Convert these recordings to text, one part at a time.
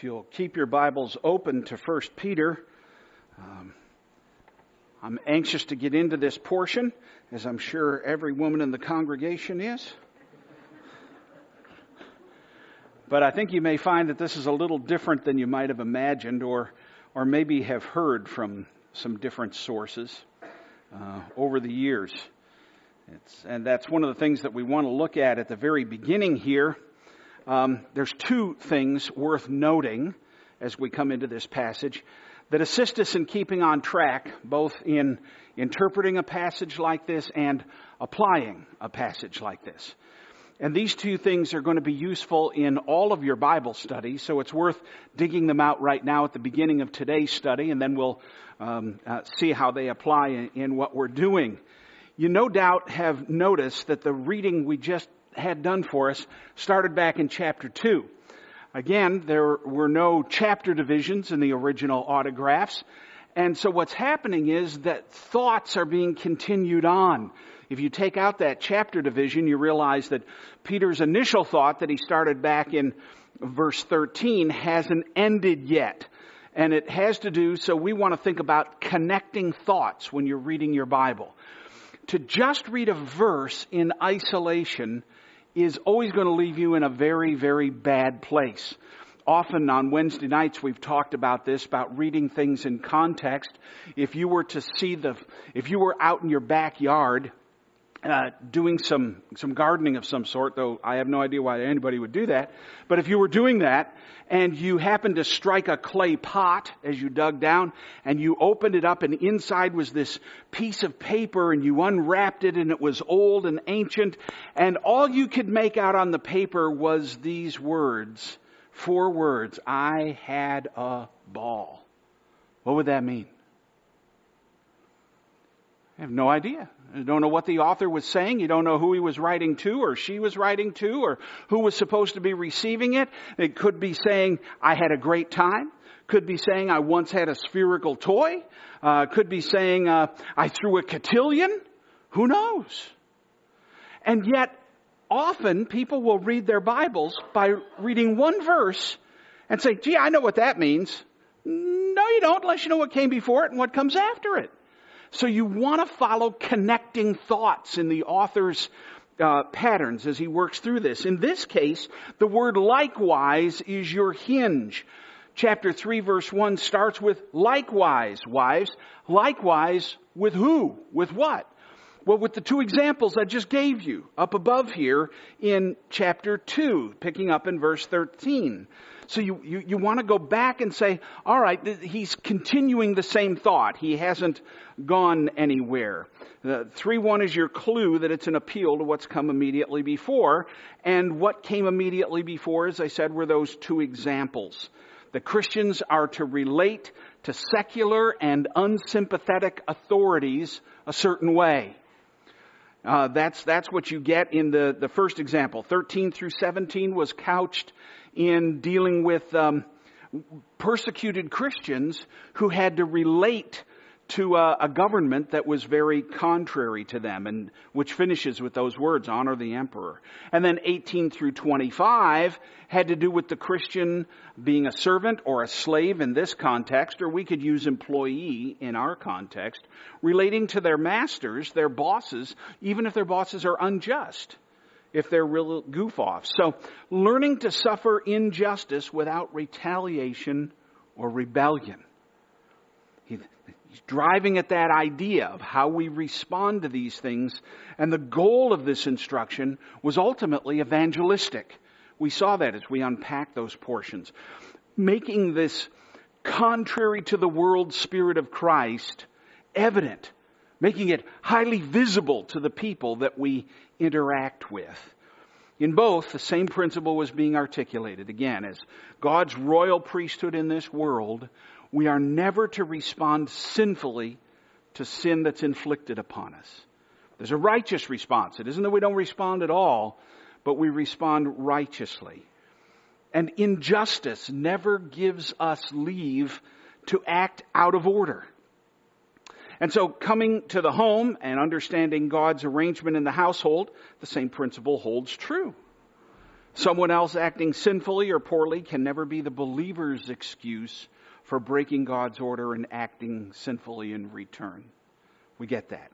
If you'll keep your Bibles open to 1 Peter, um, I'm anxious to get into this portion, as I'm sure every woman in the congregation is. But I think you may find that this is a little different than you might have imagined, or, or maybe have heard from some different sources uh, over the years. It's, and that's one of the things that we want to look at at the very beginning here um, there's two things worth noting as we come into this passage that assist us in keeping on track, both in interpreting a passage like this and applying a passage like this. And these two things are going to be useful in all of your Bible studies, so it's worth digging them out right now at the beginning of today's study, and then we'll um, uh, see how they apply in, in what we're doing. You no doubt have noticed that the reading we just had done for us started back in chapter 2. Again, there were no chapter divisions in the original autographs. And so what's happening is that thoughts are being continued on. If you take out that chapter division, you realize that Peter's initial thought that he started back in verse 13 hasn't ended yet. And it has to do, so we want to think about connecting thoughts when you're reading your Bible. To just read a verse in isolation is always going to leave you in a very, very bad place. Often on Wednesday nights we've talked about this, about reading things in context. If you were to see the, if you were out in your backyard uh, doing some some gardening of some sort, though I have no idea why anybody would do that. But if you were doing that and you happened to strike a clay pot as you dug down, and you opened it up, and inside was this piece of paper, and you unwrapped it, and it was old and ancient, and all you could make out on the paper was these words, four words: "I had a ball." What would that mean? I have no idea. You don't know what the author was saying. You don't know who he was writing to or she was writing to or who was supposed to be receiving it. It could be saying, I had a great time. Could be saying, I once had a spherical toy. Uh, could be saying, uh, I threw a cotillion. Who knows? And yet, often people will read their Bibles by reading one verse and say, gee, I know what that means. No, you don't unless you know what came before it and what comes after it. So you want to follow connecting thoughts in the author's uh, patterns as he works through this. In this case, the word likewise is your hinge. Chapter 3 verse 1 starts with likewise, wives. Likewise with who? With what? Well, with the two examples I just gave you up above here in chapter 2, picking up in verse 13. So you, you, you want to go back and say, all right, he's continuing the same thought. He hasn't gone anywhere. The 3-1 is your clue that it's an appeal to what's come immediately before. And what came immediately before, as I said, were those two examples. The Christians are to relate to secular and unsympathetic authorities a certain way. Uh, that's that's what you get in the the first example. Thirteen through seventeen was couched in dealing with um, persecuted Christians who had to relate to a, a, government that was very contrary to them and which finishes with those words honor the emperor and then 18 through 25 had to do with the christian being a servant or a slave in this context or we could use employee in our context relating to their masters their bosses even if their bosses are unjust if they're real goof offs. So learning to suffer injustice without retaliation or rebellion. He, he's driving at that idea of how we respond to these things. And the goal of this instruction was ultimately evangelistic. We saw that as we unpacked those portions. Making this contrary to the world spirit of Christ evident making it highly visible to the people that we interact with. In both, the same principle was being articulated. Again, as God's royal priesthood in this world, we are never to respond sinfully to sin that's inflicted upon us. There's a righteous response. It isn't that we don't respond at all, but we respond righteously. And injustice never gives us leave to act out of order. And so coming to the home and understanding God's arrangement in the household, the same principle holds true. Someone else acting sinfully or poorly can never be the believer's excuse for breaking God's order and acting sinfully in return. We get that.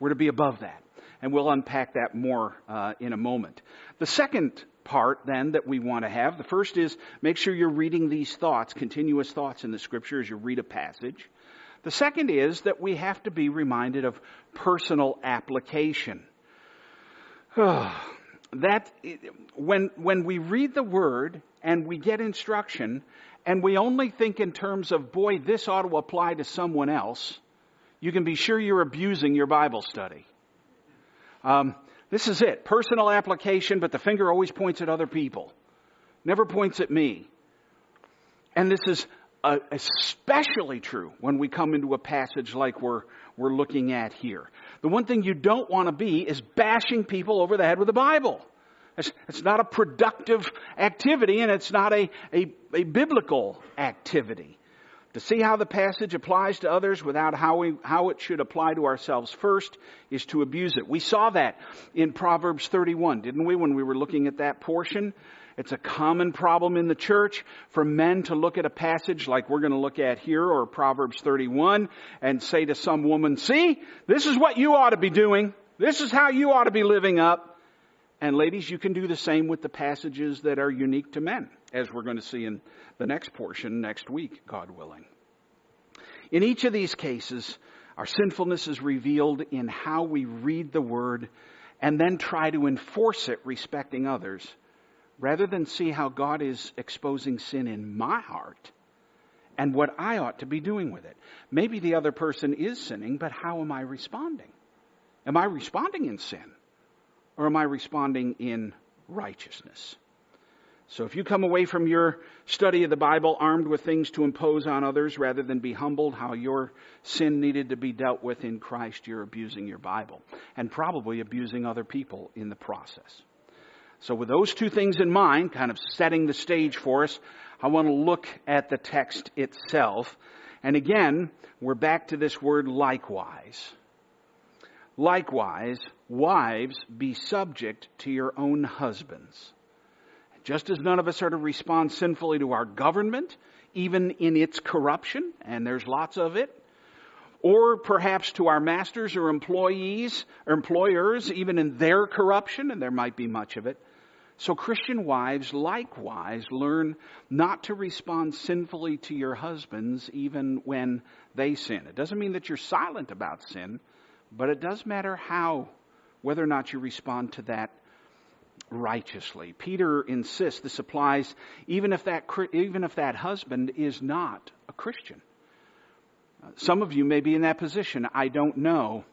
We're to be above that. And we'll unpack that more uh, in a moment. The second part then that we want to have, the first is make sure you're reading these thoughts, continuous thoughts in the scripture as you read a passage. The second is that we have to be reminded of personal application. that when when we read the word and we get instruction and we only think in terms of boy this ought to apply to someone else. You can be sure you're abusing your bible study. Um, this is it. Personal application but the finger always points at other people. Never points at me. And this is uh, especially true when we come into a passage like we're we're looking at here. The one thing you don't want to be is bashing people over the head with the Bible. It's, it's not a productive activity and it's not a, a, a biblical activity. To see how the passage applies to others without how, we, how it should apply to ourselves first is to abuse it. We saw that in Proverbs 31, didn't we, when we were looking at that portion? It's a common problem in the church for men to look at a passage like we're going to look at here or Proverbs 31 and say to some woman, see, this is what you ought to be doing. This is how you ought to be living up. And ladies, you can do the same with the passages that are unique to men, as we're going to see in the next portion next week, God willing. In each of these cases, our sinfulness is revealed in how we read the word and then try to enforce it respecting others rather than see how God is exposing sin in my heart and what I ought to be doing with it. Maybe the other person is sinning, but how am I responding? Am I responding in sin? Or am I responding in righteousness? So if you come away from your study of the Bible armed with things to impose on others rather than be humbled how your sin needed to be dealt with in Christ, you're abusing your Bible and probably abusing other people in the process. So with those two things in mind, kind of setting the stage for us, I want to look at the text itself. And again, we're back to this word likewise. Likewise, wives, be subject to your own husbands. Just as none of us are to respond sinfully to our government, even in its corruption, and there's lots of it, or perhaps to our masters or employees or employers, even in their corruption, and there might be much of it. So Christian wives likewise learn not to respond sinfully to your husbands even when they sin. It doesn't mean that you're silent about sin, but it does matter how, whether or not you respond to that righteously. Peter insists this applies even if that, even if that husband is not a Christian. Some of you may be in that position. I don't know.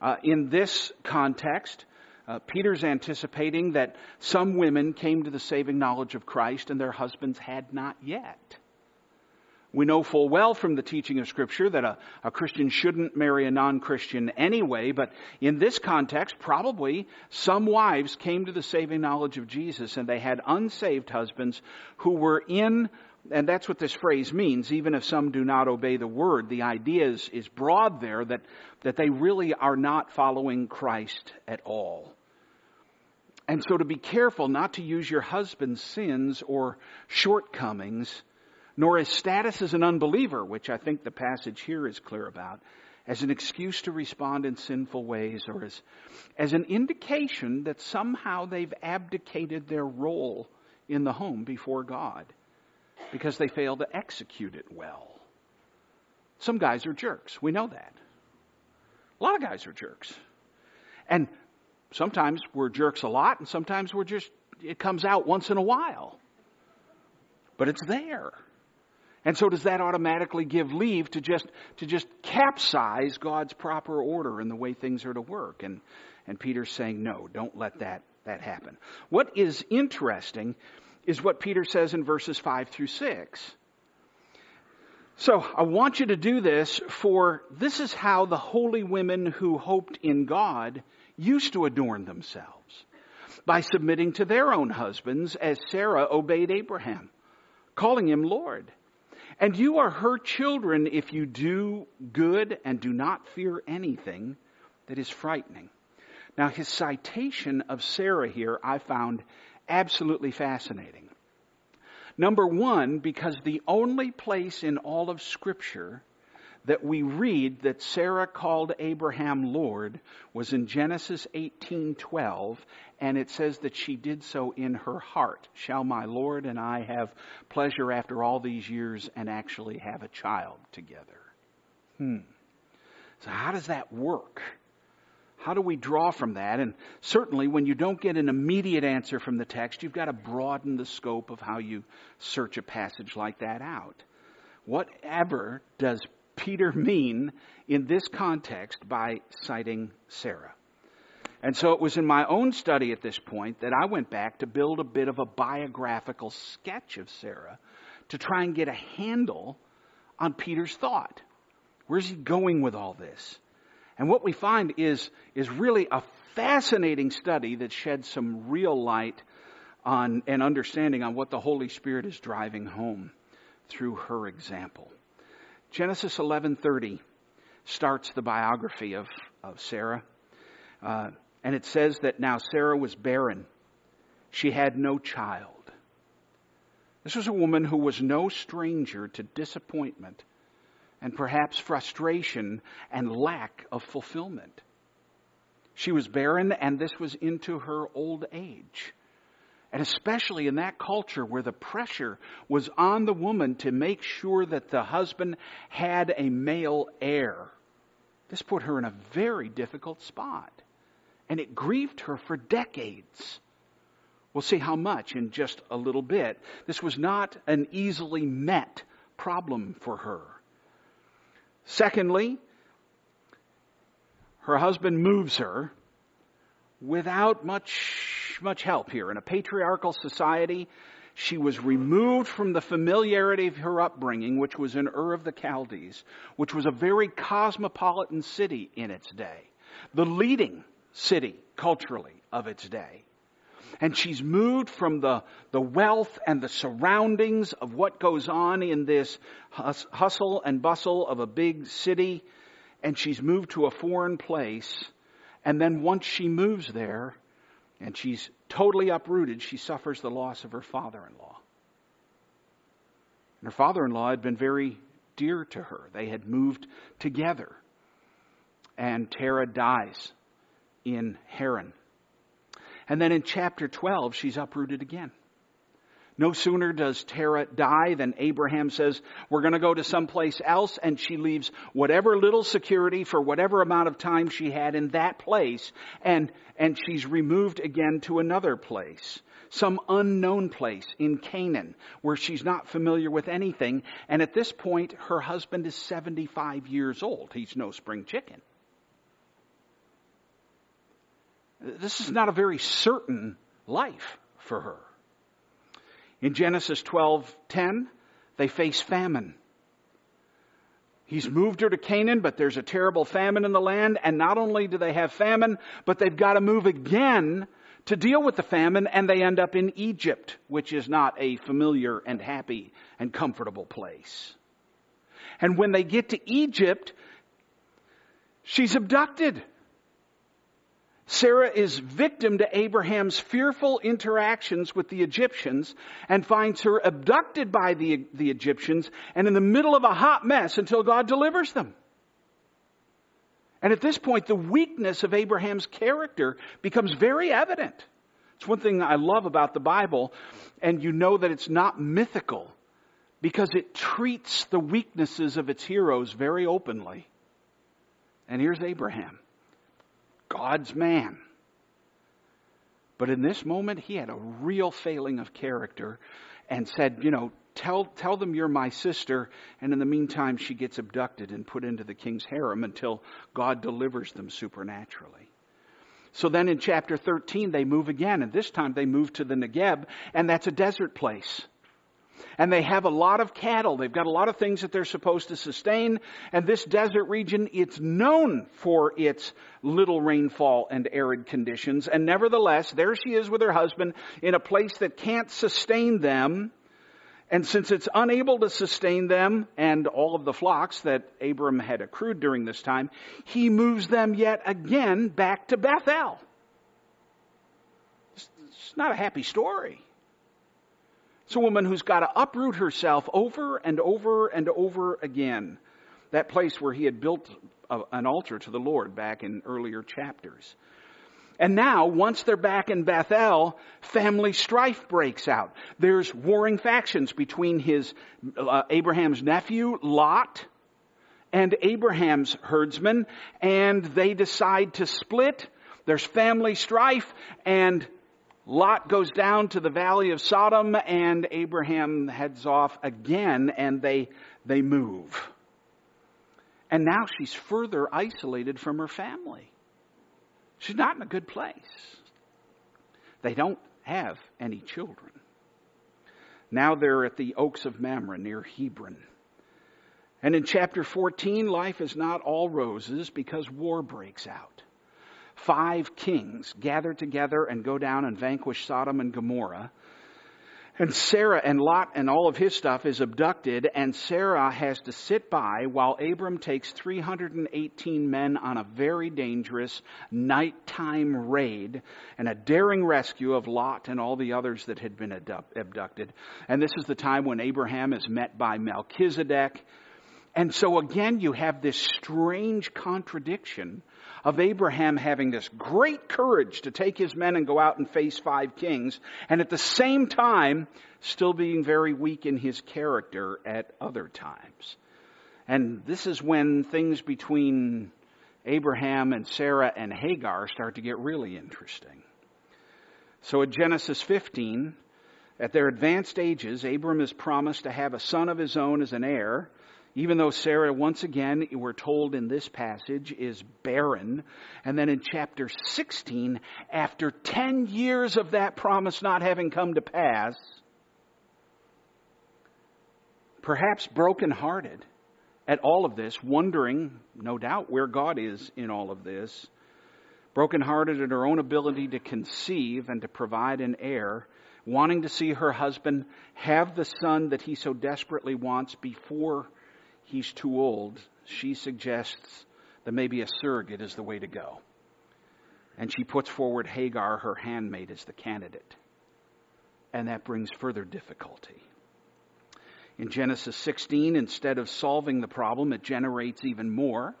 Uh, in this context, uh, Peter's anticipating that some women came to the saving knowledge of Christ and their husbands had not yet. We know full well from the teaching of Scripture that a, a Christian shouldn't marry a non-Christian anyway, but in this context, probably some wives came to the saving knowledge of Jesus and they had unsaved husbands who were in and that's what this phrase means, even if some do not obey the word. The idea is, is broad there that, that they really are not following Christ at all. And so to be careful not to use your husband's sins or shortcomings, nor his status as an unbeliever, which I think the passage here is clear about, as an excuse to respond in sinful ways or as, as an indication that somehow they've abdicated their role in the home before God because they fail to execute it well. Some guys are jerks. We know that. A lot of guys are jerks. And sometimes we're jerks a lot, and sometimes we're just, it comes out once in a while. But it's there. And so does that automatically give leave to just, to just capsize God's proper order and the way things are to work? And, and Peter's saying, no, don't let that, that happen. What is interesting is what Peter says in verses 5 through 6. So I want you to do this for this is how the holy women who hoped in God used to adorn themselves by submitting to their own husbands as Sarah obeyed Abraham, calling him Lord. And you are her children if you do good and do not fear anything that is frightening. Now his citation of Sarah here I found absolutely fascinating. Number one, because the only place in all of Scripture that we read that Sarah called Abraham Lord was in Genesis 18:12 and it says that she did so in her heart. Shall my Lord and I have pleasure after all these years and actually have a child together? Hmm. So how does that work? How do we draw from that? And certainly, when you don't get an immediate answer from the text, you've got to broaden the scope of how you search a passage like that out. Whatever does Peter mean in this context by citing Sarah? And so it was in my own study at this point that I went back to build a bit of a biographical sketch of Sarah to try and get a handle on Peter's thought. Where's he going with all this? And what we find is, is really a fascinating study that sheds some real light on and understanding on what the Holy Spirit is driving home through her example. Genesis 11:30 starts the biography of, of Sarah. Uh, and it says that now Sarah was barren. She had no child. This was a woman who was no stranger to disappointment and perhaps frustration and lack of fulfillment. She was barren, and this was into her old age. And especially in that culture where the pressure was on the woman to make sure that the husband had a male heir. This put her in a very difficult spot. And it grieved her for decades. We'll see how much in just a little bit. This was not an easily met problem for her. Secondly, her husband moves her without much, much help here. In a patriarchal society, she was removed from the familiarity of her upbringing, which was in Ur of the Chaldees, which was a very cosmopolitan city in its day, the leading city culturally of its day. And she's moved from the, the wealth and the surroundings of what goes on in this hustle and bustle of a big city. And she's moved to a foreign place. And then once she moves there and she's totally uprooted, she suffers the loss of her father in law. And her father in law had been very dear to her. They had moved together. And Terah dies in Haran. And then in chapter 12, she's uprooted again. No sooner does Terah die than Abraham says, we're going to go to someplace else, and she leaves whatever little security for whatever amount of time she had in that place, and, and she's removed again to another place. Some unknown place in Canaan where she's not familiar with anything, and at this point, her husband is 75 years old. He's no spring chicken. This is not a very certain life for her. In Genesis 12:10, they face famine. He's moved her to Canaan, but there's a terrible famine in the land, and not only do they have famine, but they've got to move again to deal with the famine, and they end up in Egypt, which is not a familiar and happy and comfortable place. And when they get to Egypt, she's abducted. Sarah is victim to Abraham's fearful interactions with the Egyptians and finds her abducted by the, the Egyptians and in the middle of a hot mess until God delivers them. And at this point, the weakness of Abraham's character becomes very evident. It's one thing I love about the Bible, and you know that it's not mythical because it treats the weaknesses of its heroes very openly. And here's Abraham. God's man. But in this moment, he had a real failing of character and said, you know, tell, tell them you're my sister. And in the meantime, she gets abducted and put into the king's harem until God delivers them supernaturally. So then in chapter 13, they move again, and this time they move to the Negeb, and that's a desert place and they have a lot of cattle. They've got a lot of things that they're supposed to sustain. And this desert region, it's known for its little rainfall and arid conditions. And nevertheless, there she is with her husband in a place that can't sustain them. And since it's unable to sustain them and all of the flocks that Abram had accrued during this time, he moves them yet again back to Bethel. It's not a happy story. It's a woman who's got to uproot herself over and over and over again. That place where he had built a, an altar to the Lord back in earlier chapters. And now, once they're back in Bethel, family strife breaks out. There's warring factions between his, uh, Abraham's nephew, Lot, and Abraham's herdsmen, and they decide to split. There's family strife, and Lot goes down to the valley of Sodom and Abraham heads off again and they, they move. And now she's further isolated from her family. She's not in a good place. They don't have any children. Now they're at the Oaks of Mamre near Hebron. And in chapter 14, life is not all roses because war breaks out five kings gather together and go down and vanquish Sodom and Gomorrah. And Sarah and Lot and all of his stuff is abducted, and Sarah has to sit by while Abram takes 318 men on a very dangerous nighttime raid and a daring rescue of Lot and all the others that had been abducted. And this is the time when Abraham is met by Melchizedek. And so again, you have this strange contradiction of Abraham having this great courage to take his men and go out and face five kings, and at the same time, still being very weak in his character at other times. And this is when things between Abraham and Sarah and Hagar start to get really interesting. So at Genesis 15, at their advanced ages, Abram is promised to have a son of his own as an heir, even though Sarah, once again, we're told in this passage, is barren. And then in chapter 16, after 10 years of that promise not having come to pass, perhaps brokenhearted at all of this, wondering, no doubt, where God is in all of this, brokenhearted at her own ability to conceive and to provide an heir, wanting to see her husband have the son that he so desperately wants before he's too old, she suggests that maybe a surrogate is the way to go. And she puts forward Hagar, her handmaid, as the candidate. And that brings further difficulty. In Genesis 16, instead of solving the problem, it generates even more.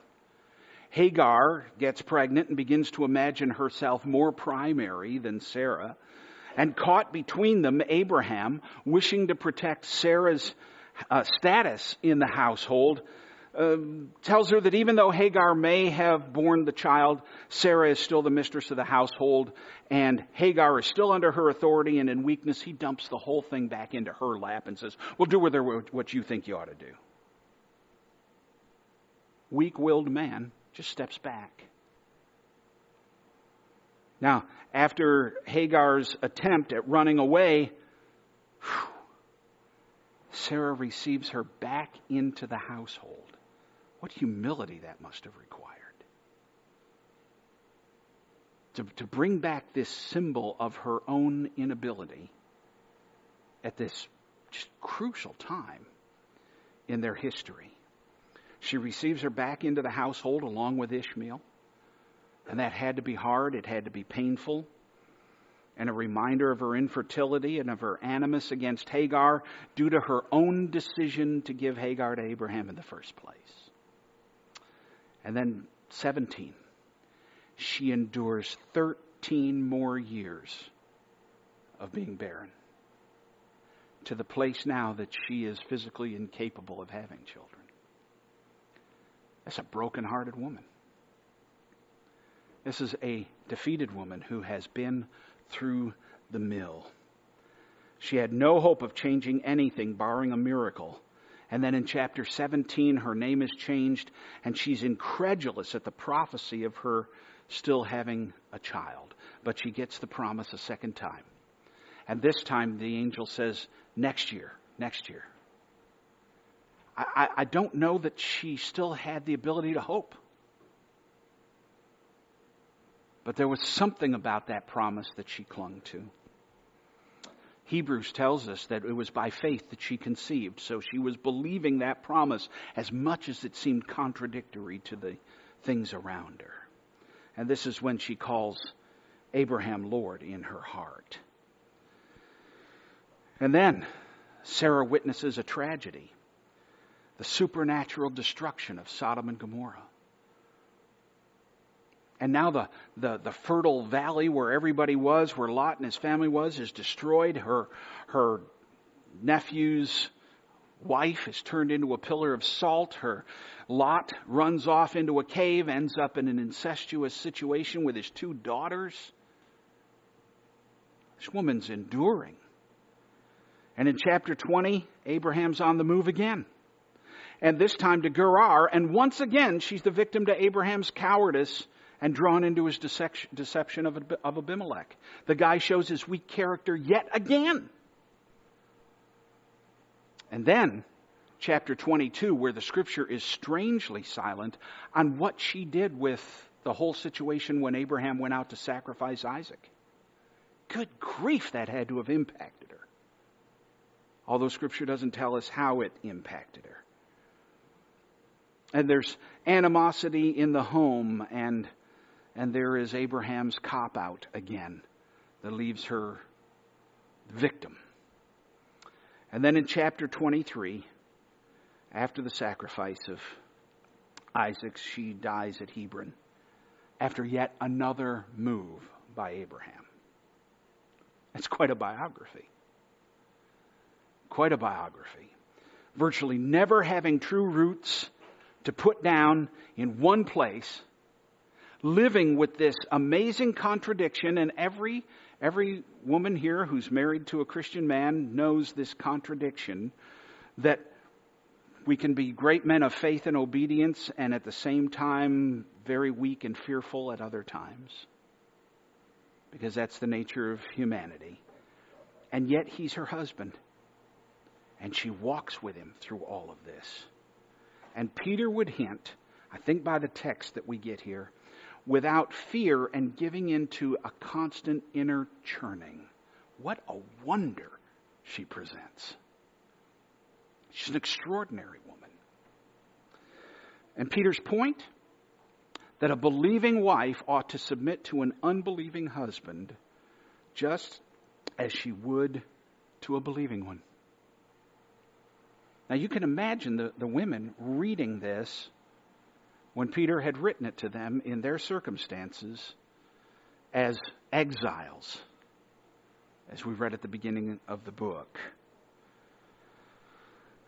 Hagar gets pregnant and begins to imagine herself more primary than Sarah. And caught between them, Abraham, wishing to protect Sarah's uh, status in the household uh, tells her that even though Hagar may have borne the child, Sarah is still the mistress of the household, and Hagar is still under her authority, and in weakness, he dumps the whole thing back into her lap and says, Well, do with her what you think you ought to do. Weak willed man just steps back. Now, after Hagar's attempt at running away, whew, Sarah receives her back into the household. What humility that must have required. To, to bring back this symbol of her own inability at this just crucial time in their history. She receives her back into the household along with Ishmael. And that had to be hard, it had to be painful and a reminder of her infertility and of her animus against Hagar due to her own decision to give Hagar to Abraham in the first place. And then 17, she endures 13 more years of being barren to the place now that she is physically incapable of having children. That's a broken-hearted woman. This is a defeated woman who has been through the mill. She had no hope of changing anything, barring a miracle. And then in chapter 17, her name is changed, and she's incredulous at the prophecy of her still having a child. But she gets the promise a second time. And this time the angel says, next year, next year. I, I, don't know that she still had the ability to hope. But there was something about that promise that she clung to. Hebrews tells us that it was by faith that she conceived, so she was believing that promise as much as it seemed contradictory to the things around her. And this is when she calls Abraham Lord in her heart. And then Sarah witnesses a tragedy the supernatural destruction of Sodom and Gomorrah. And now the, the, the, fertile valley where everybody was, where Lot and his family was, is destroyed. Her, her nephew's wife is turned into a pillar of salt. Her Lot runs off into a cave, ends up in an incestuous situation with his two daughters. This woman's enduring. And in chapter 20, Abraham's on the move again. And this time to Gerar. And once again, she's the victim to Abraham's cowardice and drawn into his deception of Abimelech. The guy shows his weak character yet again. And then, chapter 22, where the scripture is strangely silent on what she did with the whole situation when Abraham went out to sacrifice Isaac. Good grief, that had to have impacted her. Although scripture doesn't tell us how it impacted her. And there's animosity in the home and and there is Abraham's cop out again that leaves her victim. And then in chapter 23, after the sacrifice of Isaac, she dies at Hebron after yet another move by Abraham. It's quite a biography. Quite a biography. Virtually never having true roots to put down in one place, living with this amazing contradiction, and every, every woman here who's married to a Christian man knows this contradiction that we can be great men of faith and obedience and at the same time very weak and fearful at other times because that's the nature of humanity. And yet he's her husband. And she walks with him through all of this. And Peter would hint, I think by the text that we get here, without fear and giving into a constant inner churning. What a wonder she presents. She's an extraordinary woman. And Peter's point that a believing wife ought to submit to an unbelieving husband just as she would to a believing one. Now you can imagine the, the women reading this when Peter had written it to them in their circumstances as exiles, as we read at the beginning of the book.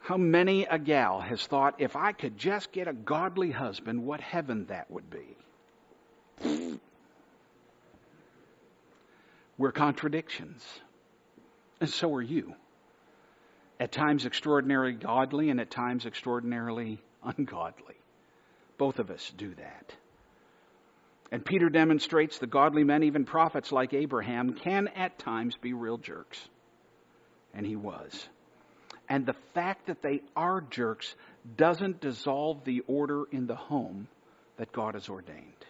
How many a gal has thought, if I could just get a godly husband, what heaven that would be? We're contradictions. And so are you. At times extraordinarily godly and at times extraordinarily ungodly. Both of us do that. And Peter demonstrates the godly men, even prophets like Abraham, can at times be real jerks. And he was. And the fact that they are jerks doesn't dissolve the order in the home that God has ordained.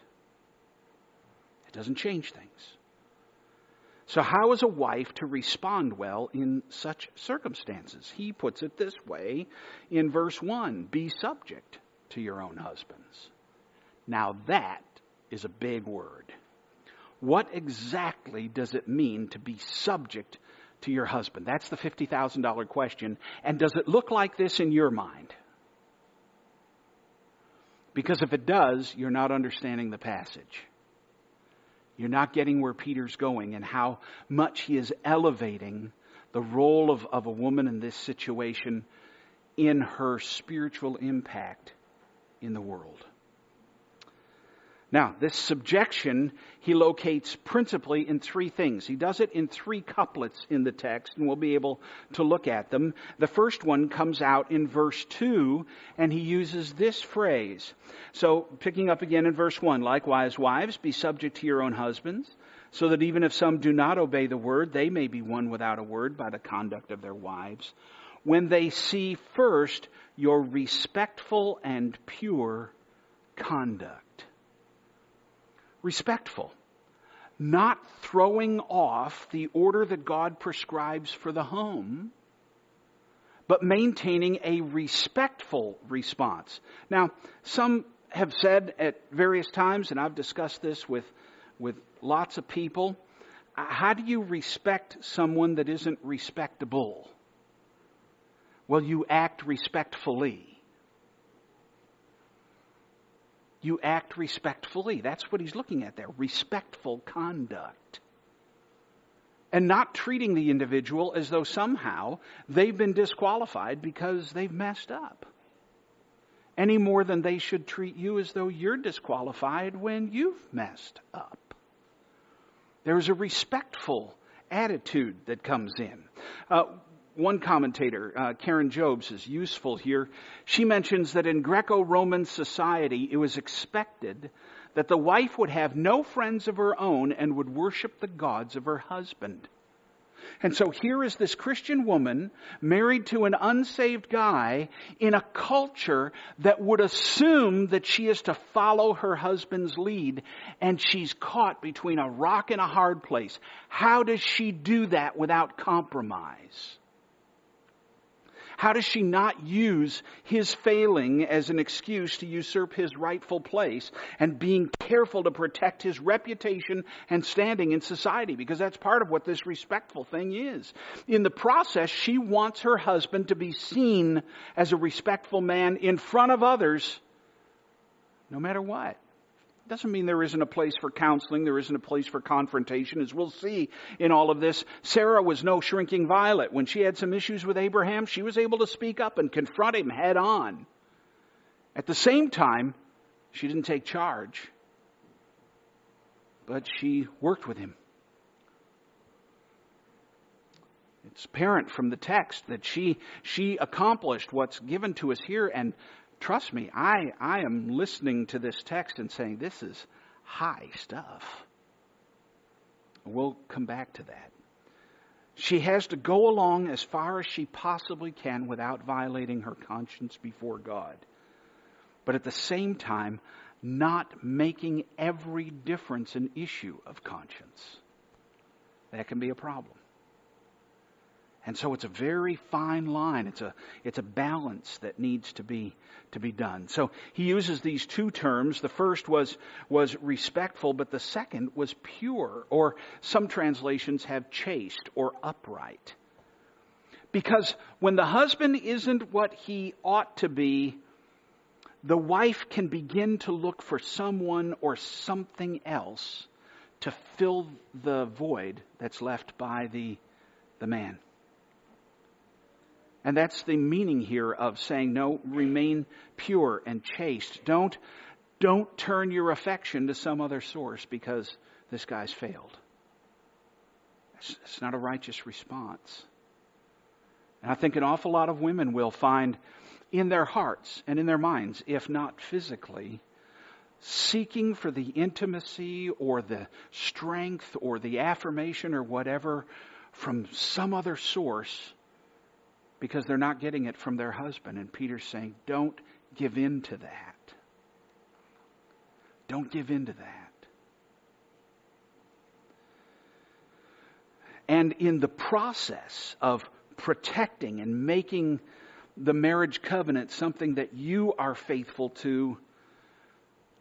It doesn't change things. So, how is a wife to respond well in such circumstances? He puts it this way in verse 1 Be subject to your own husbands. Now, that is a big word. What exactly does it mean to be subject to your husband? That's the $50,000 question. And does it look like this in your mind? Because if it does, you're not understanding the passage. You're not getting where Peter's going and how much he is elevating the role of, of a woman in this situation in her spiritual impact in the world. Now, this subjection he locates principally in three things. He does it in three couplets in the text, and we'll be able to look at them. The first one comes out in verse 2, and he uses this phrase. So, picking up again in verse 1, likewise, wives, be subject to your own husbands, so that even if some do not obey the word, they may be won without a word by the conduct of their wives, when they see first your respectful and pure conduct respectful, not throwing off the order that God prescribes for the home, but maintaining a respectful response. Now, some have said at various times, and I've discussed this with with lots of people. How do you respect someone that isn't respectable? Well, you act respectfully. You act respectfully. That's what he's looking at there. Respectful conduct. And not treating the individual as though somehow they've been disqualified because they've messed up. Any more than they should treat you as though you're disqualified when you've messed up. There's a respectful attitude that comes in. Uh, one commentator, uh, Karen Jobes, is useful here. She mentions that in Greco Roman society, it was expected that the wife would have no friends of her own and would worship the gods of her husband. And so here is this Christian woman married to an unsaved guy in a culture that would assume that she is to follow her husband's lead and she's caught between a rock and a hard place. How does she do that without compromise? How does she not use his failing as an excuse to usurp his rightful place and being careful to protect his reputation and standing in society? Because that's part of what this respectful thing is. In the process, she wants her husband to be seen as a respectful man in front of others, no matter what. Doesn't mean there isn't a place for counseling, there isn't a place for confrontation. As we'll see in all of this, Sarah was no shrinking violet. When she had some issues with Abraham, she was able to speak up and confront him head on. At the same time, she didn't take charge, but she worked with him. It's apparent from the text that she, she accomplished what's given to us here and trust me, I, I am listening to this text and saying, this is high stuff. We'll come back to that. She has to go along as far as she possibly can without violating her conscience before God. But at the same time, not making every difference an issue of conscience. That can be a problem. And so it's a very fine line. It's a, it's a balance that needs to be, to be done. So he uses these two terms. The first was, was respectful, but the second was pure, or some translations have chaste or upright. Because when the husband isn't what he ought to be, the wife can begin to look for someone or something else to fill the void that's left by the, the man. And that's the meaning here of saying, no, remain pure and chaste. Don't, don't turn your affection to some other source because this guy's failed. It's, it's not a righteous response. And I think an awful lot of women will find in their hearts and in their minds, if not physically, seeking for the intimacy or the strength or the affirmation or whatever from some other source because they're not getting it from their husband. And Peter's saying, don't give in to that. Don't give in to that. And in the process of protecting and making the marriage covenant something that you are faithful to,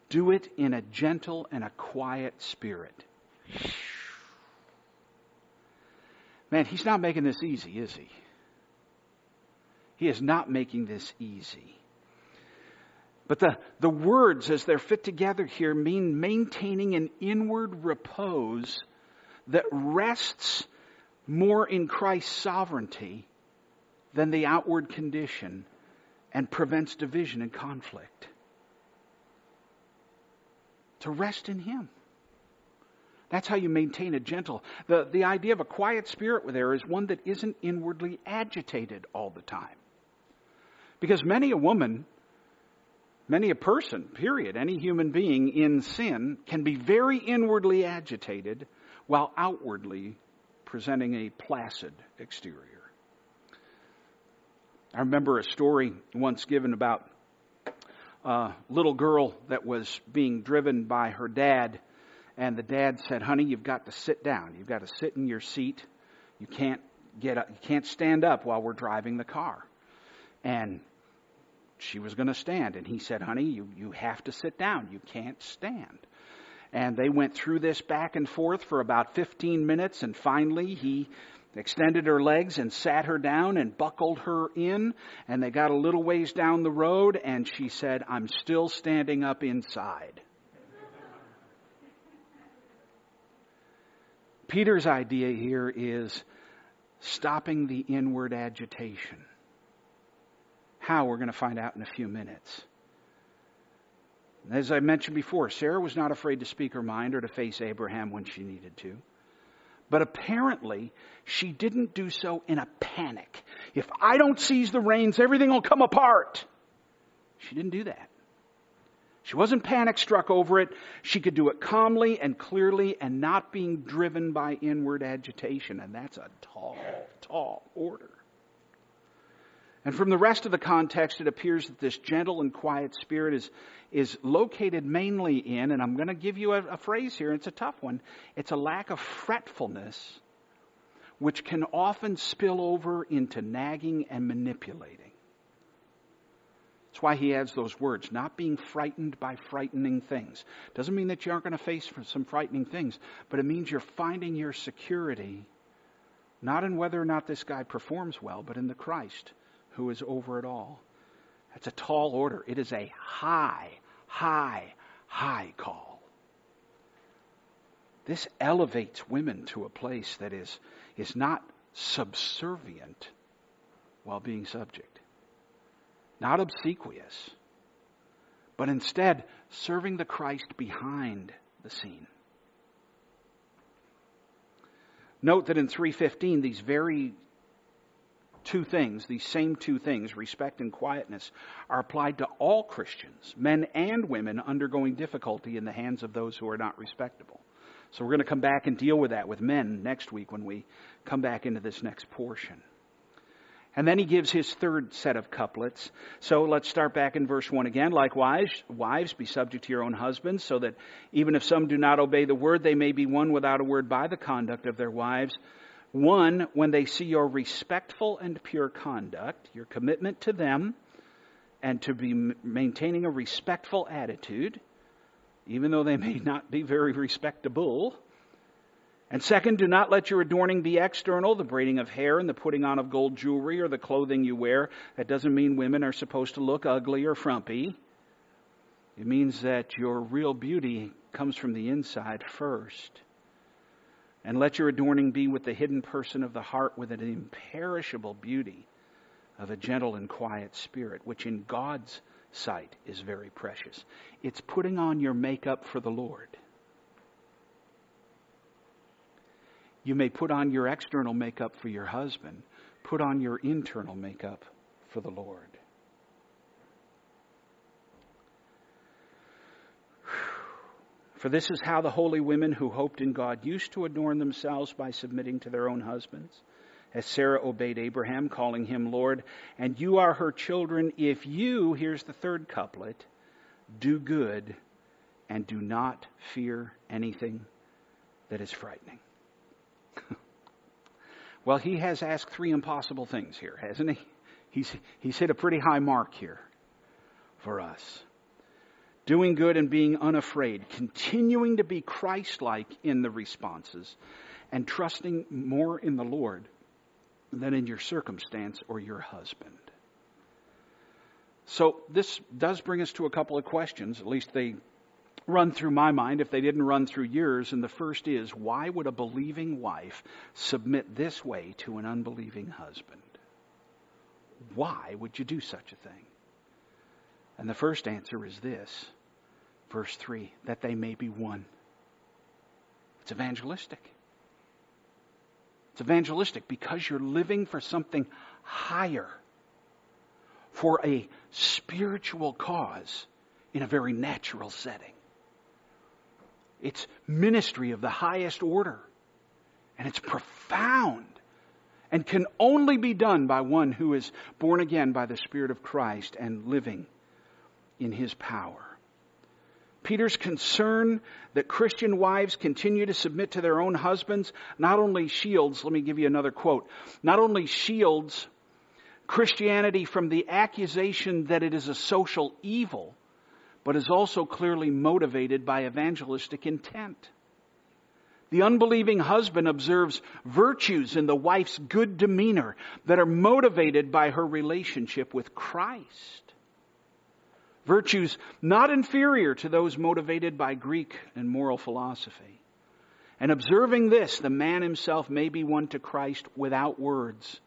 do it in a gentle and a quiet spirit. Man, he's not making this easy, is he? He is not making this easy. But the, the words, as they're fit together here, mean maintaining an inward repose that rests more in Christ's sovereignty than the outward condition and prevents division and conflict. To rest in Him. That's how you maintain a gentle. The, the idea of a quiet spirit there is one that isn't inwardly agitated all the time. Because many a woman, many a person, period, any human being in sin can be very inwardly agitated while outwardly presenting a placid exterior. I remember a story once given about a little girl that was being driven by her dad, and the dad said, "Honey, you've got to sit down. You've got to sit in your seat. You can't get up. You can't stand up while we're driving the car." And she was going to stand. And he said, honey, you, you have to sit down. You can't stand. And they went through this back and forth for about 15 minutes, and finally he extended her legs and sat her down and buckled her in. And they got a little ways down the road, and she said, I'm still standing up inside. Peter's idea here is stopping the inward agitation. How? We're going to find out in a few minutes. As I mentioned before, Sarah was not afraid to speak her mind or to face Abraham when she needed to. But apparently, she didn't do so in a panic. If I don't seize the reins, everything will come apart. She didn't do that. She wasn't panic struck over it. She could do it calmly and clearly and not being driven by inward agitation. And that's a tall, tall order. And from the rest of the context, it appears that this gentle and quiet spirit is, is located mainly in, and I'm going to give you a, a phrase here, it's a tough one, it's a lack of fretfulness, which can often spill over into nagging and manipulating. That's why he adds those words, not being frightened by frightening things. Doesn't mean that you aren't going to face some frightening things, but it means you're finding your security not in whether or not this guy performs well, but in the Christ who is over it all. That's a tall order. It is a high, high, high call. This elevates women to a place that is, is not subservient while being subject, not obsequious, but instead serving the Christ behind the scene. Note that in 315, these very two things, these same two things, respect and quietness, are applied to all Christians, men and women undergoing difficulty in the hands of those who are not respectable. So we're going to come back and deal with that with men next week when we come back into this next portion. And then he gives his third set of couplets. So let's start back in verse 1 again. Likewise, wives, be subject to your own husbands, so that even if some do not obey the word, they may be won without a word by the conduct of their wives one, when they see your respectful and pure conduct, your commitment to them, and to be maintaining a respectful attitude, even though they may not be very respectable. And second, do not let your adorning be external, the braiding of hair and the putting on of gold jewelry or the clothing you wear. That doesn't mean women are supposed to look ugly or frumpy. It means that your real beauty comes from the inside first. And let your adorning be with the hidden person of the heart with an imperishable beauty of a gentle and quiet spirit, which in God's sight is very precious. It's putting on your makeup for the Lord. You may put on your external makeup for your husband, put on your internal makeup for the Lord. For this is how the holy women who hoped in God used to adorn themselves by submitting to their own husbands. As Sarah obeyed Abraham, calling him Lord, and you are her children if you, here's the third couplet, do good and do not fear anything that is frightening. well, he has asked three impossible things here, hasn't he? He's, he's hit a pretty high mark here for us doing good and being unafraid, continuing to be Christ like in the responses, and trusting more in the Lord than in your circumstance or your husband. So, this does bring us to a couple of questions. At least they run through my mind if they didn't run through yours. And the first is why would a believing wife submit this way to an unbelieving husband? Why would you do such a thing? And the first answer is this verse 3 that they may be one. It's evangelistic. It's evangelistic because you're living for something higher, for a spiritual cause in a very natural setting. It's ministry of the highest order, and it's profound and can only be done by won who is born again by the Spirit of Christ and living in his power. Peter's concern that Christian wives continue to submit to their own husbands not only shields, let me give you another quote, not only shields Christianity from the accusation that it is a social evil, but is also clearly motivated by evangelistic intent. The unbelieving husband observes virtues in the wife's good demeanor that are motivated by her relationship with Christ. Virtues not inferior to those motivated by Greek and moral philosophy. And observing this, the man himself may be won to Christ without words.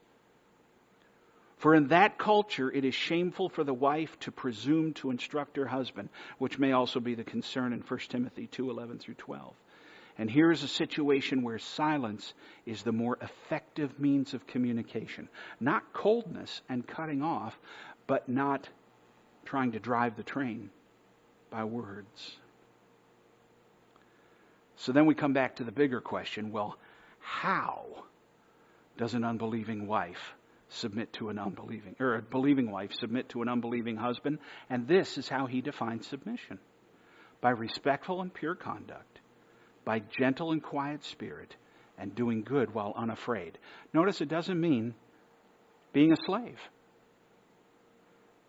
For in that culture, it is shameful for the wife to presume to instruct her husband, which may also be the concern in 1 Timothy 2 11 through 12. And here is a situation where silence is the more effective means of communication. Not coldness and cutting off, but not trying to drive the train by words. So then we come back to the bigger question well, how does an unbelieving wife submit to an unbelieving, or a believing wife submit to an unbelieving husband? And this is how he defines submission by respectful and pure conduct by gentle and quiet spirit and doing good while unafraid. Notice it doesn't mean being a slave.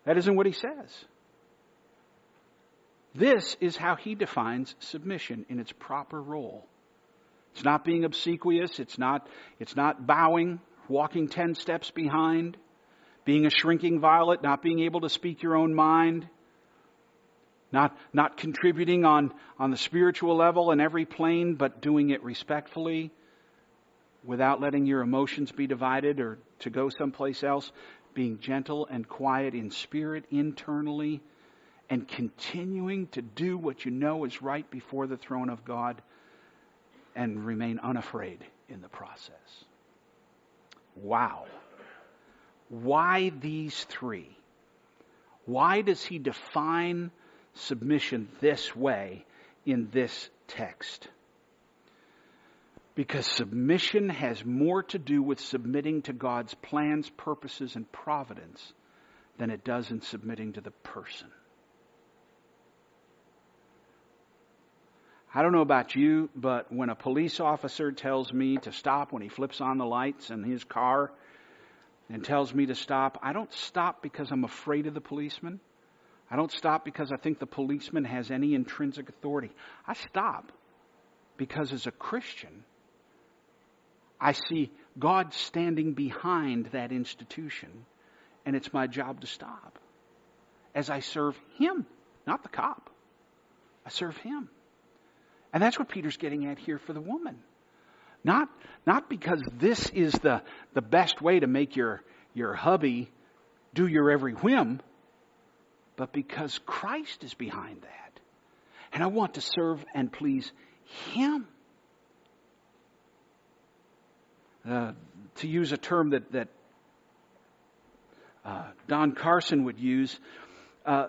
That isn't what he says. This is how he defines submission in its proper role. It's not being obsequious, it's not, it's not bowing, walking 10 steps behind, being a shrinking violet, not being able to speak your own mind, not, not contributing on, on the spiritual level in every plane, but doing it respectfully without letting your emotions be divided or to go someplace else, being gentle and quiet in spirit internally, and continuing to do what you know is right before the throne of God and remain unafraid in the process. Wow. Why these three? Why does he define submission this way in this text. Because submission has more to do with submitting to God's plans, purposes, and providence than it does in submitting to the person. I don't know about you, but when a police officer tells me to stop when he flips on the lights in his car and tells me to stop, I don't stop because I'm afraid of the policeman. I don't stop because I think the policeman has any intrinsic authority. I stop because as a Christian, I see God standing behind that institution, and it's my job to stop as I serve Him, not the cop. I serve Him. And that's what Peter's getting at here for the woman. Not, not because this is the, the best way to make your, your hubby do your every whim but because Christ is behind that. And I want to serve and please Him. Uh, to use a term that, that uh, Don Carson would use, uh,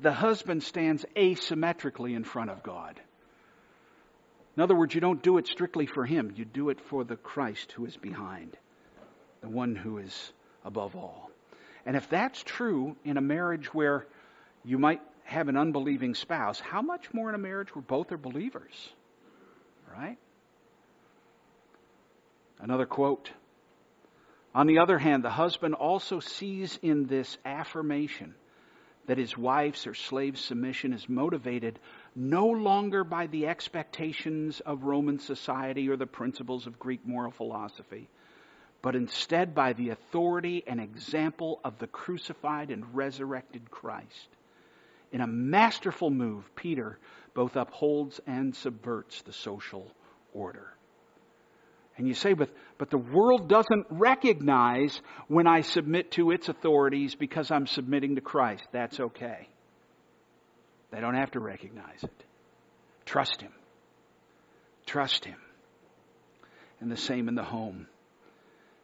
the husband stands asymmetrically in front of God. In other words, you don't do it strictly for him, you do it for the Christ who is behind, the one who is above all. And if that's true in a marriage where you might have an unbelieving spouse, how much more in a marriage where both are believers? Right? Another quote. On the other hand, the husband also sees in this affirmation that his wife's or slave's submission is motivated no longer by the expectations of Roman society or the principles of Greek moral philosophy, but instead by the authority and example of the crucified and resurrected Christ. In a masterful move, Peter both upholds and subverts the social order. And you say, but, but the world doesn't recognize when I submit to its authorities because I'm submitting to Christ. That's okay. They don't have to recognize it. Trust Him. Trust Him. And the same in the home.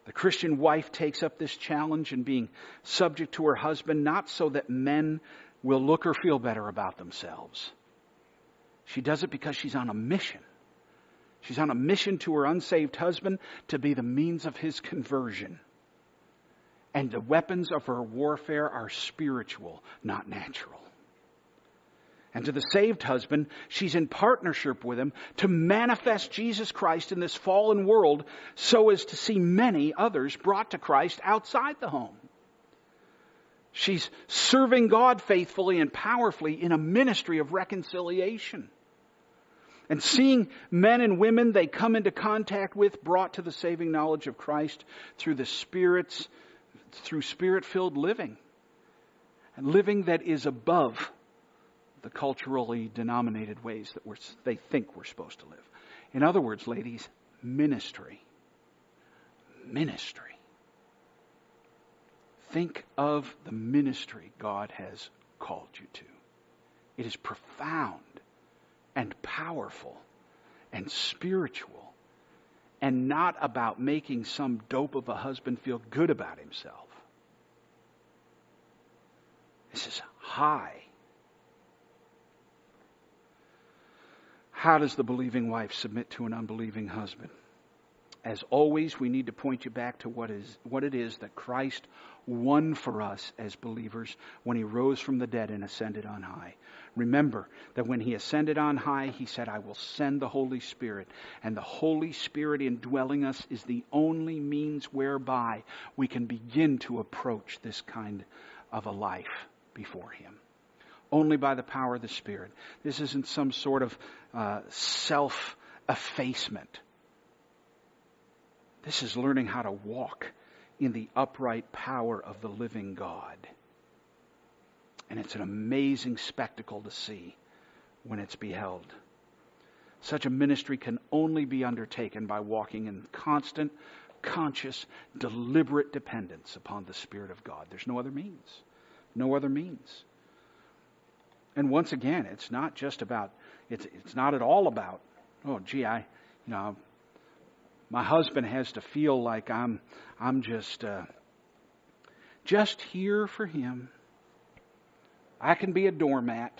The Christian wife takes up this challenge in being subject to her husband, not so that men will look or feel better about themselves. She does it because she's on a mission. She's on a mission to her unsaved husband to be the means of his conversion. And the weapons of her warfare are spiritual, not natural. And to the saved husband, she's in partnership with him to manifest Jesus Christ in this fallen world so as to see many others brought to Christ outside the home. She's serving God faithfully and powerfully in a ministry of reconciliation. And seeing men and women they come into contact with brought to the saving knowledge of Christ through the Spirit's, through Spirit filled living. And living that is above the culturally denominated ways that we're, they think we're supposed to live. In other words, ladies, ministry. Ministry. Think of the ministry God has called you to. It is profound and powerful and spiritual and not about making some dope of a husband feel good about himself. This is high. How does the believing wife submit to an unbelieving husband? As always, we need to point you back to what is what it is that Christ won for us as believers when he rose from the dead and ascended on high. Remember that when he ascended on high, he said, I will send the Holy Spirit. And the Holy Spirit indwelling us is the only means whereby we can begin to approach this kind of a life before him. Only by the power of the Spirit. This isn't some sort of uh, self effacement this is learning how to walk in the upright power of the living God. And it's an amazing spectacle to see when it's beheld. Such a ministry can only be undertaken by walking in constant, conscious, deliberate dependence upon the Spirit of God. There's no other means. No other means. And once again, it's not just about, it's, it's not at all about, oh, gee, I, you know, my husband has to feel like I'm, I'm just, uh, just here for him. I can be a doormat.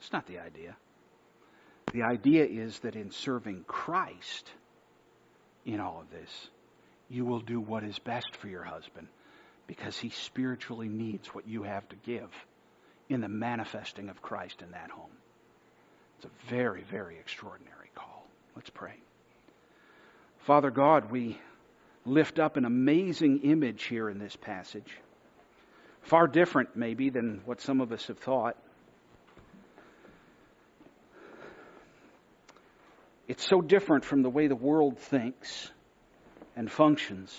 It's not the idea. The idea is that in serving Christ in all of this, you will do what is best for your husband because he spiritually needs what you have to give in the manifesting of Christ in that home. It's a very, very extraordinary call. Let's pray. Father God, we lift up an amazing image here in this passage. Far different, maybe, than what some of us have thought. It's so different from the way the world thinks and functions.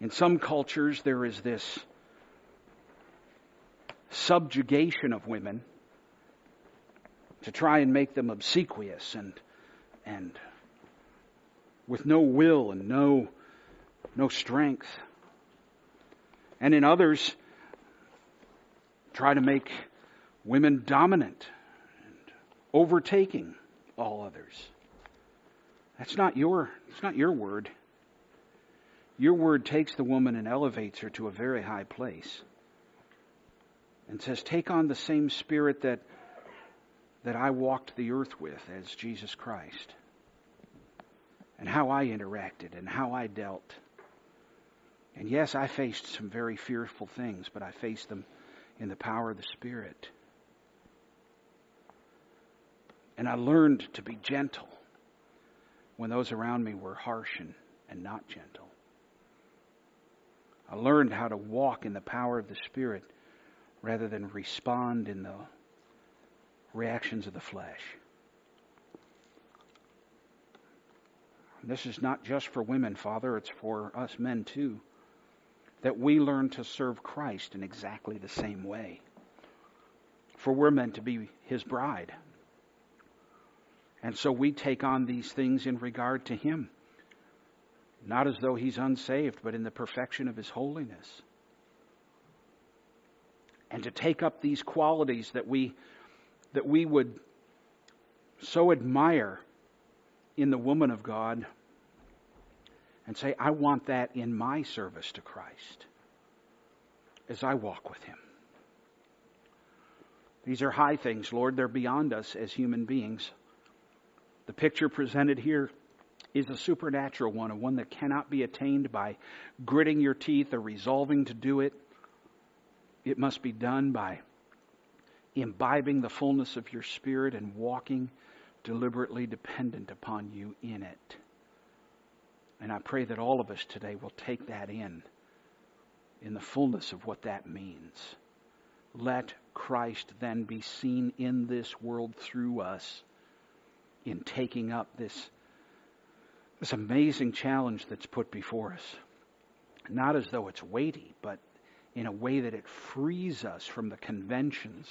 In some cultures, there is this subjugation of women to try and make them obsequious and, and with no will and no, no strength. And in others, try to make women dominant and overtaking all others. That's not your, it's not your word. Your word takes the woman and elevates her to a very high place and says, Take on the same spirit that, that I walked the earth with as Jesus Christ and how I interacted and how I dealt. And yes, I faced some very fearful things, but I faced them in the power of the Spirit. And I learned to be gentle when those around me were harsh and, and not gentle. I learned how to walk in the power of the Spirit rather than respond in the reactions of the flesh. This is not just for women, Father, it's for us men too. That we learn to serve Christ in exactly the same way. For we're meant to be His bride. And so we take on these things in regard to Him. Not as though He's unsaved, but in the perfection of His holiness. And to take up these qualities that we, that we would so admire in the woman of God and say, I want that in my service to Christ as I walk with Him. These are high things, Lord. They're beyond us as human beings. The picture presented here is a supernatural one, a one that cannot be attained by gritting your teeth or resolving to do it. It must be done by imbibing the fullness of your Spirit and walking deliberately dependent upon you in it. And I pray that all of us today will take that in in the fullness of what that means. Let Christ then be seen in this world through us in taking up this, this amazing challenge that's put before us. Not as though it's weighty, but in a way that it frees us from the conventions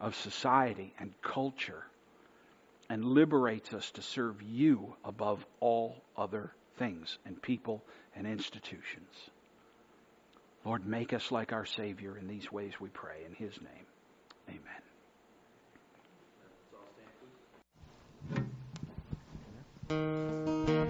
of society and culture and liberates us to serve you above all other things and people and institutions. Lord, make us like our Savior in these ways we pray. In His name, amen. bless you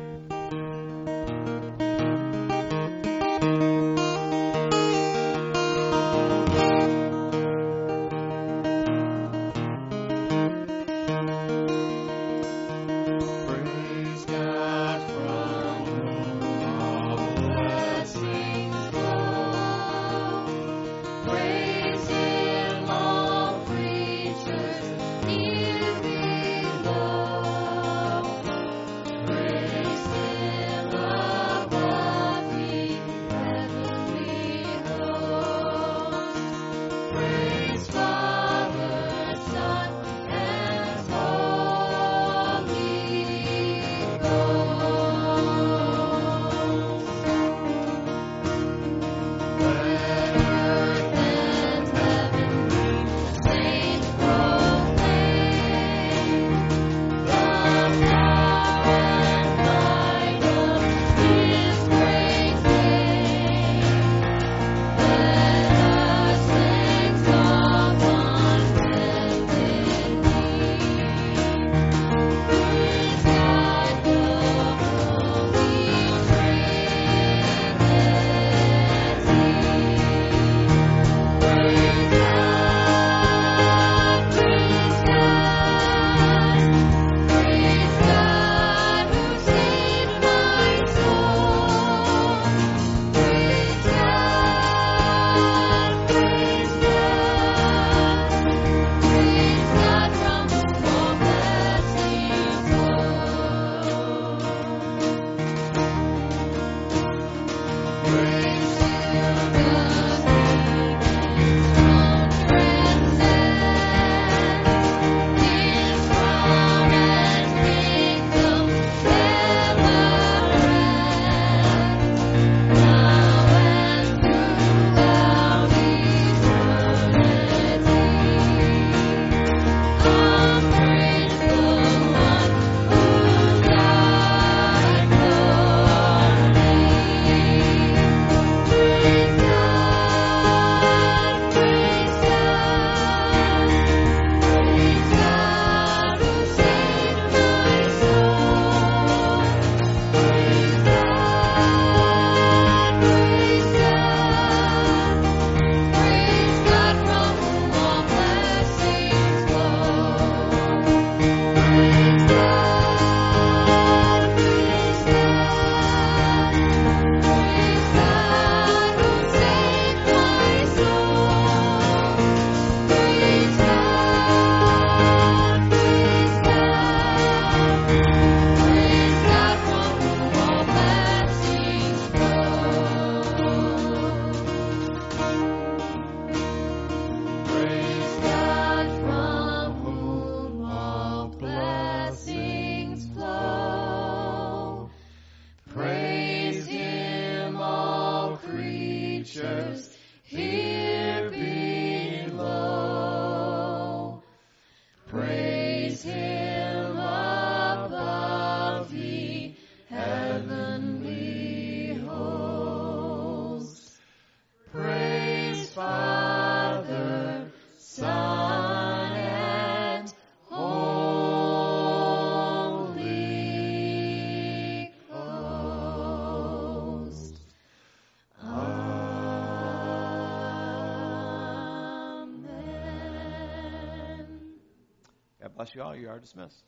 all. You are dismissed.